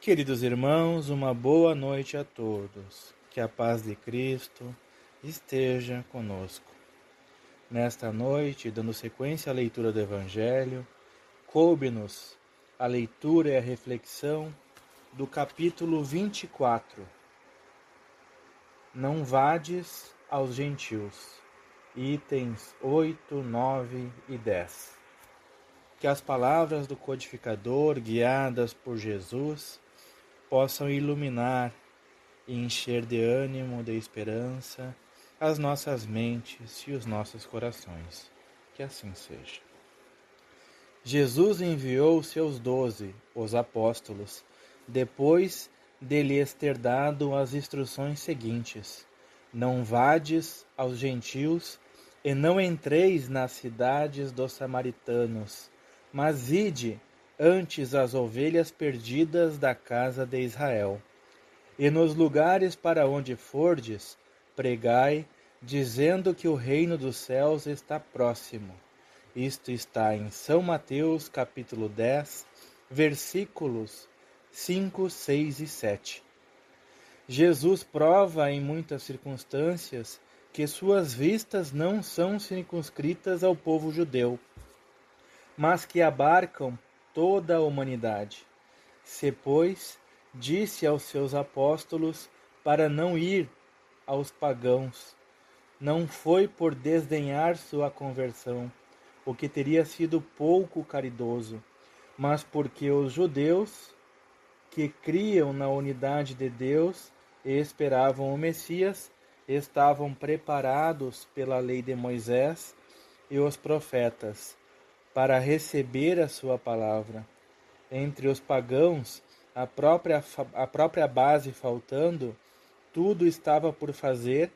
Queridos irmãos, uma boa noite a todos. Que a paz de Cristo esteja conosco. Nesta noite, dando sequência à leitura do Evangelho, coube-nos a leitura e a reflexão do capítulo 24. Não vades aos gentios. Itens 8, 9 e 10. Que as palavras do codificador, guiadas por Jesus, possam iluminar e encher de ânimo, de esperança, as nossas mentes e os nossos corações. Que assim seja. Jesus enviou seus doze, os apóstolos, depois de lhes ter dado as instruções seguintes: Não vades aos gentios e não entreis nas cidades dos samaritanos, mas ide antes as ovelhas perdidas da casa de Israel. E nos lugares para onde fordes, pregai, dizendo que o reino dos céus está próximo. Isto está em São Mateus, capítulo 10, versículos 5, 6 e 7. Jesus prova em muitas circunstâncias que suas vistas não são circunscritas ao povo judeu, mas que abarcam toda a humanidade. Se, pois, disse aos seus apóstolos para não ir aos pagãos, não foi por desdenhar sua conversão, o que teria sido pouco caridoso, mas porque os judeus que criam na unidade de Deus e esperavam o Messias estavam preparados pela lei de Moisés e os profetas para receber a sua palavra. Entre os pagãos, a própria, a própria base faltando, tudo estava por fazer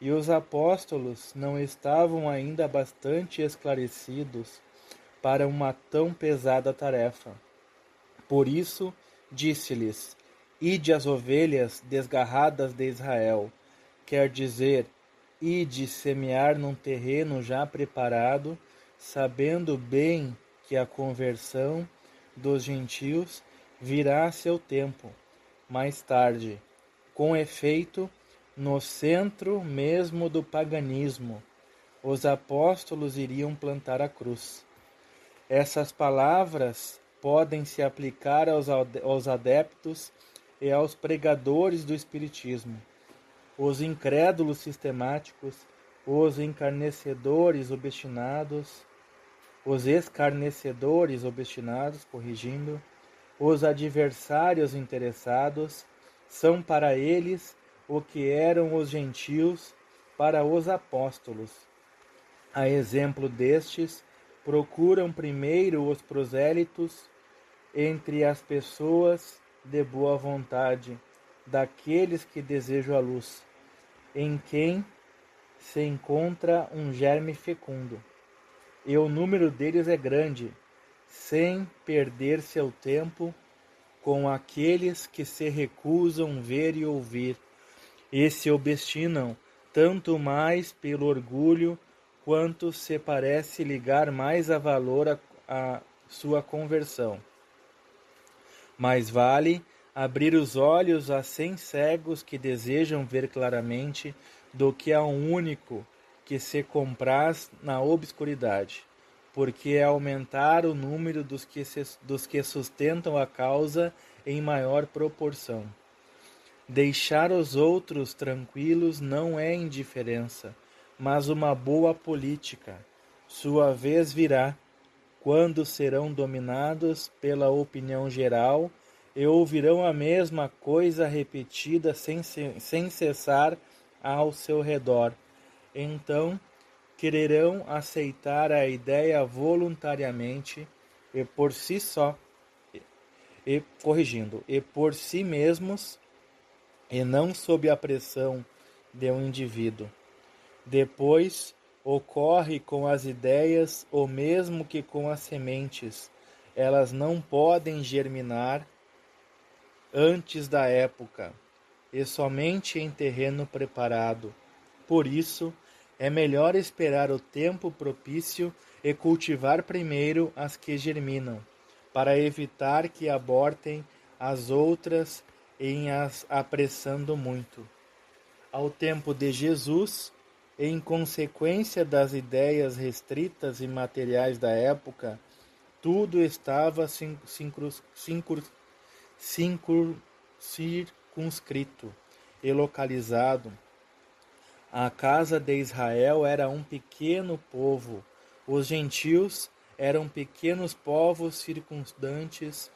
e os apóstolos não estavam ainda bastante esclarecidos para uma tão pesada tarefa. Por isso, disse-lhes: Ide as ovelhas desgarradas de Israel, quer dizer, ide semear num terreno já preparado sabendo bem que a conversão dos gentios virá a seu tempo, mais tarde. Com efeito, no centro mesmo do paganismo, os apóstolos iriam plantar a cruz. Essas palavras podem se aplicar aos, adeptos e aos pregadores do Espiritismo. Os incrédulos sistemáticos, os encarnecedores obstinados, os escarnecedores obstinados, corrigindo, os adversários interessados, são para eles o que eram os gentios para os apóstolos. A exemplo destes, procuram primeiro os prosélitos entre as pessoas de boa vontade, daqueles que desejam a luz, em quem se encontra um germe fecundo e o número deles é grande, sem perder seu tempo com aqueles que se recusam ver e ouvir, e se obstinam tanto mais pelo orgulho quanto se parece ligar mais a valor a, a sua conversão. Mais vale abrir os olhos a cem cegos que desejam ver claramente do que a um único que se compraz na obscuridade, porque é aumentar o número dos que, se, dos que sustentam a causa em maior proporção. Deixar os outros tranquilos não é indiferença, mas uma boa política. Sua vez virá, quando serão dominados pela opinião geral e ouvirão a mesma coisa repetida sem, sem cessar ao seu redor então quererão aceitar a ideia voluntariamente e por si só, e corrigindo, e por si mesmos, e não sob a pressão de um indivíduo. Depois ocorre com as ideias o mesmo que com as sementes. Elas não podem germinar antes da época, e somente em terreno preparado. Por isso, é melhor esperar o tempo propício e cultivar primeiro as que germinam, para evitar que abortem as outras em as apressando muito. Ao tempo de Jesus, em consequência das ideias restritas e materiais da época, tudo estava circunscrito e localizado. A casa de Israel era um pequeno povo, os gentios eram pequenos povos circundantes.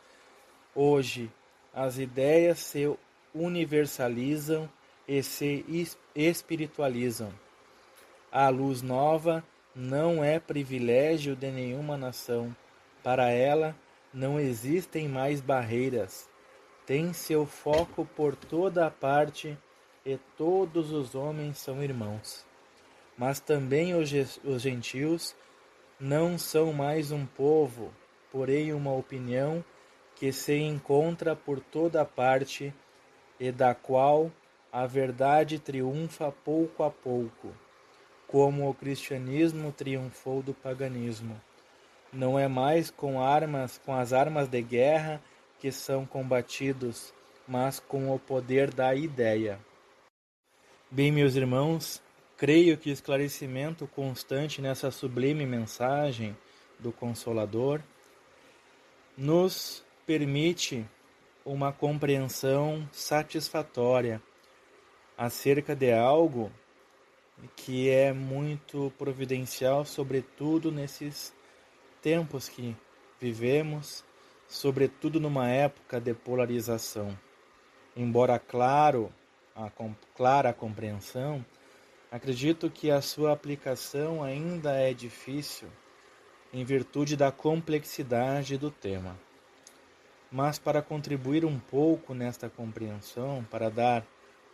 Hoje, as ideias se universalizam e se espiritualizam. A luz nova não é privilégio de nenhuma nação. Para ela não existem mais barreiras. Tem seu foco por toda a parte e todos os homens são irmãos. Mas também os gentios não são mais um povo, porém uma opinião que se encontra por toda parte e da qual a verdade triunfa pouco a pouco, como o cristianismo triunfou do paganismo. Não é mais com armas, com as armas de guerra que são combatidos, mas com o poder da ideia. Bem, meus irmãos, creio que o esclarecimento constante nessa sublime mensagem do Consolador nos permite uma compreensão satisfatória acerca de algo que é muito providencial, sobretudo nesses tempos que vivemos, sobretudo numa época de polarização. Embora claro, a clara compreensão, acredito que a sua aplicação ainda é difícil em virtude da complexidade do tema. Mas para contribuir um pouco nesta compreensão, para dar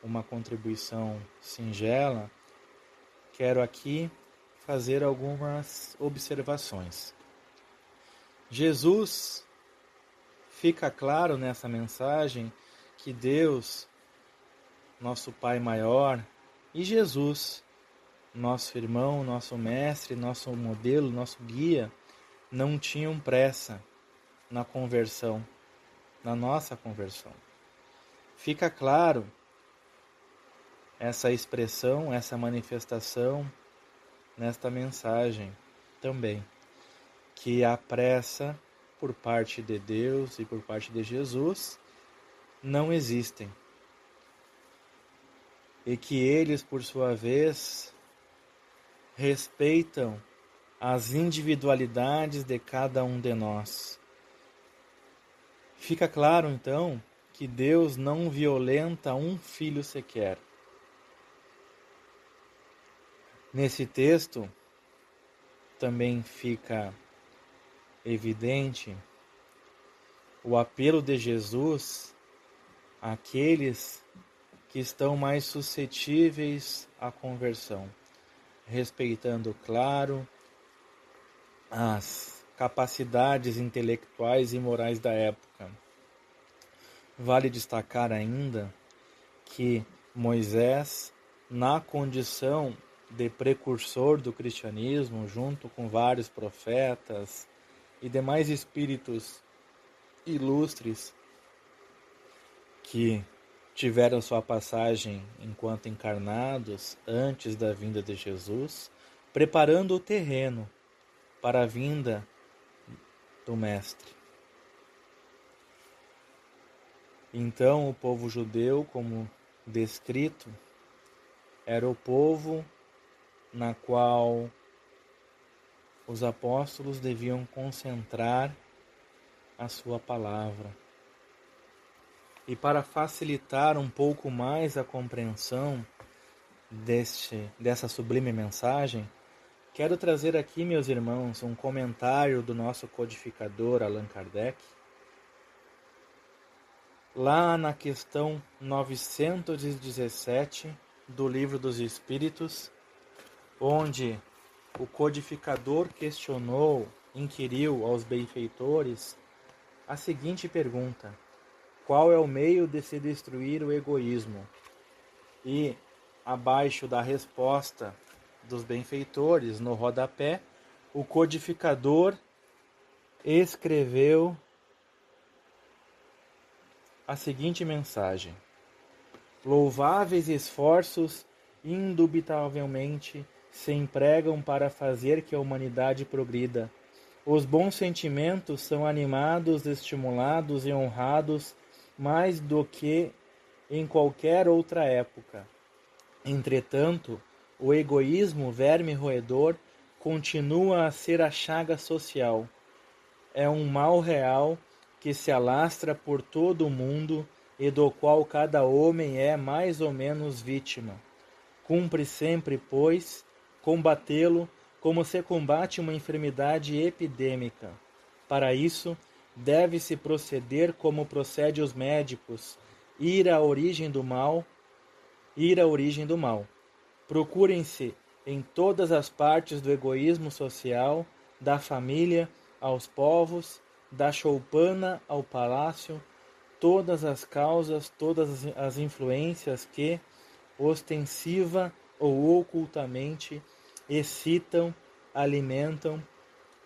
uma contribuição singela, quero aqui fazer algumas observações. Jesus fica claro nessa mensagem que Deus, nosso Pai maior, e Jesus, nosso irmão, nosso mestre, nosso modelo, nosso guia, não tinham pressa na conversão, na nossa conversão. Fica claro essa expressão, essa manifestação nesta mensagem também, que a pressa por parte de Deus e por parte de Jesus não existem. E que eles, por sua vez, respeitam as individualidades de cada um de nós. Fica claro, então, que Deus não violenta um filho sequer. Nesse texto também fica evidente o apelo de Jesus àqueles que estão mais suscetíveis à conversão, respeitando, claro, as capacidades intelectuais e morais da época. Vale destacar ainda que Moisés, na condição de precursor do cristianismo, junto com vários profetas e demais espíritos ilustres que tiveram sua passagem enquanto encarnados antes da vinda de Jesus, preparando o terreno para a vinda do Mestre. Então, o povo judeu, como descrito, era o povo na qual os apóstolos deviam concentrar a sua palavra. E para facilitar um pouco mais a compreensão deste, dessa sublime mensagem, quero trazer aqui, meus irmãos, um comentário do nosso codificador Allan Kardec. Lá na questão 917 do Livro dos Espíritos, onde o codificador questionou, inquiriu aos benfeitores a seguinte pergunta: Qual é o meio de se destruir o egoísmo? E, abaixo da resposta dos benfeitores, no rodapé, o codificador escreveu a seguinte mensagem: Louváveis esforços, indubitavelmente, se empregam para fazer que a humanidade progrida. Os bons sentimentos são animados, estimulados e honrados mais do que em qualquer outra época. Entretanto, o egoísmo, verme roedor, continua a ser a chaga social. É um mal real que se alastra por todo o mundo e do qual cada homem é mais ou menos vítima. Cumpre sempre, pois, combatê-lo como se combate uma enfermidade epidêmica. Para isso, deve-se proceder como procede os médicos, ir à origem do mal, ir à origem do mal. Procurem-se em todas as partes do egoísmo social, da família aos povos, da choupana ao palácio, todas as causas, todas as influências que, ostensiva ou ocultamente, excitam, alimentam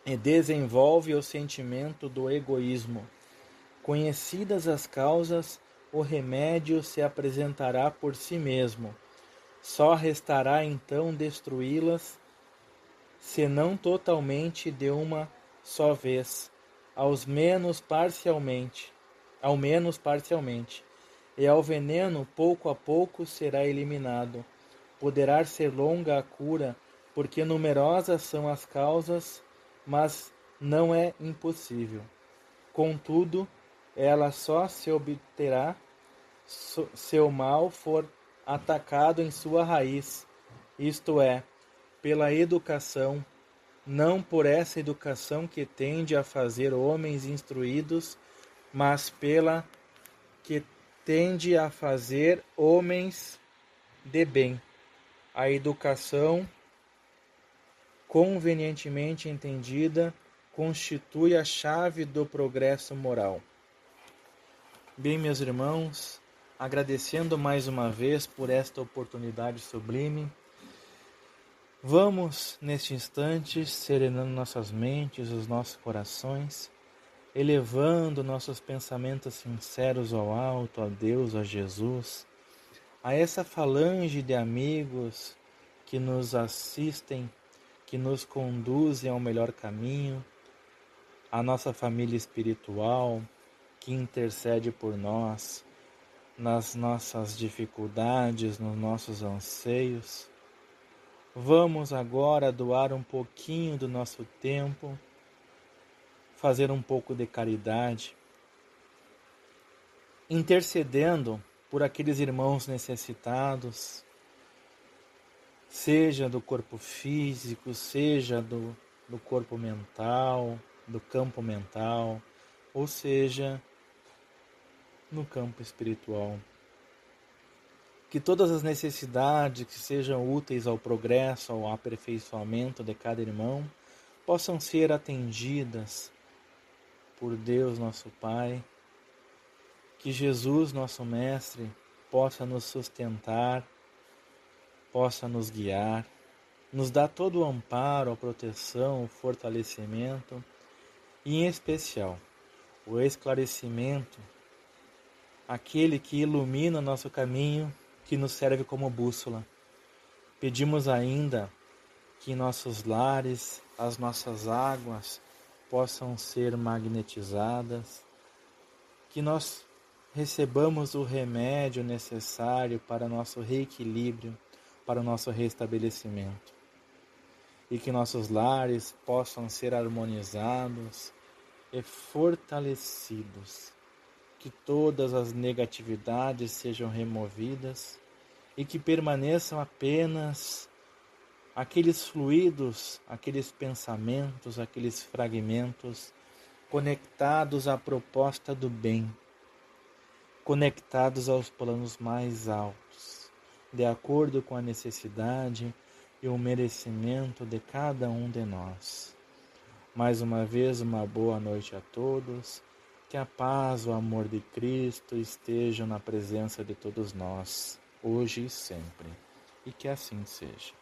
e desenvolvem o sentimento do egoísmo. Conhecidas as causas, o remédio se apresentará por si mesmo só restará então destruí-las, se não totalmente de uma só vez, aos menos parcialmente, ao menos parcialmente. E ao veneno pouco a pouco será eliminado. Poderá ser longa a cura, porque numerosas são as causas, mas não é impossível. Contudo, ela só se obterá se o mal for atacado em sua raiz, isto é, pela educação, não por essa educação que tende a fazer homens instruídos, mas pela que tende a fazer homens de bem. A educação, convenientemente entendida, constitui a chave do progresso moral. Bem, meus irmãos, agradecendo mais uma vez por esta oportunidade sublime. Vamos, neste instante, serenando nossas mentes, os nossos corações, elevando nossos pensamentos sinceros ao alto, a Deus, a Jesus, a essa falange de amigos que nos assistem, que nos conduzem ao melhor caminho, a nossa família espiritual que intercede por nós, nas nossas dificuldades, nos nossos anseios. Vamos agora doar um pouquinho do nosso tempo, fazer um pouco de caridade, intercedendo por aqueles irmãos necessitados, seja do corpo físico, seja do, do corpo mental, do campo mental, ou seja, no campo espiritual. Que todas as necessidades que sejam úteis ao progresso, ao aperfeiçoamento de cada irmão, possam ser atendidas por Deus nosso Pai. Que Jesus, nosso Mestre, possa nos sustentar, possa nos guiar, nos dar todo o amparo, a proteção, o fortalecimento e, em especial, o esclarecimento aquele que ilumina nosso caminho, que nos serve como bússola. Pedimos ainda que nossos lares, as nossas águas possam ser magnetizadas, que nós recebamos o remédio necessário para nosso reequilíbrio, para o nosso restabelecimento. E que nossos lares possam ser harmonizados e fortalecidos que todas as negatividades sejam removidas e que permaneçam apenas aqueles fluidos, aqueles pensamentos, aqueles fragmentos conectados à proposta do bem, conectados aos planos mais altos, de acordo com a necessidade e o merecimento de cada um de nós. Mais uma vez, uma boa noite a todos que a paz, o amor de Cristo estejam na presença de todos nós, hoje e sempre, e que assim seja.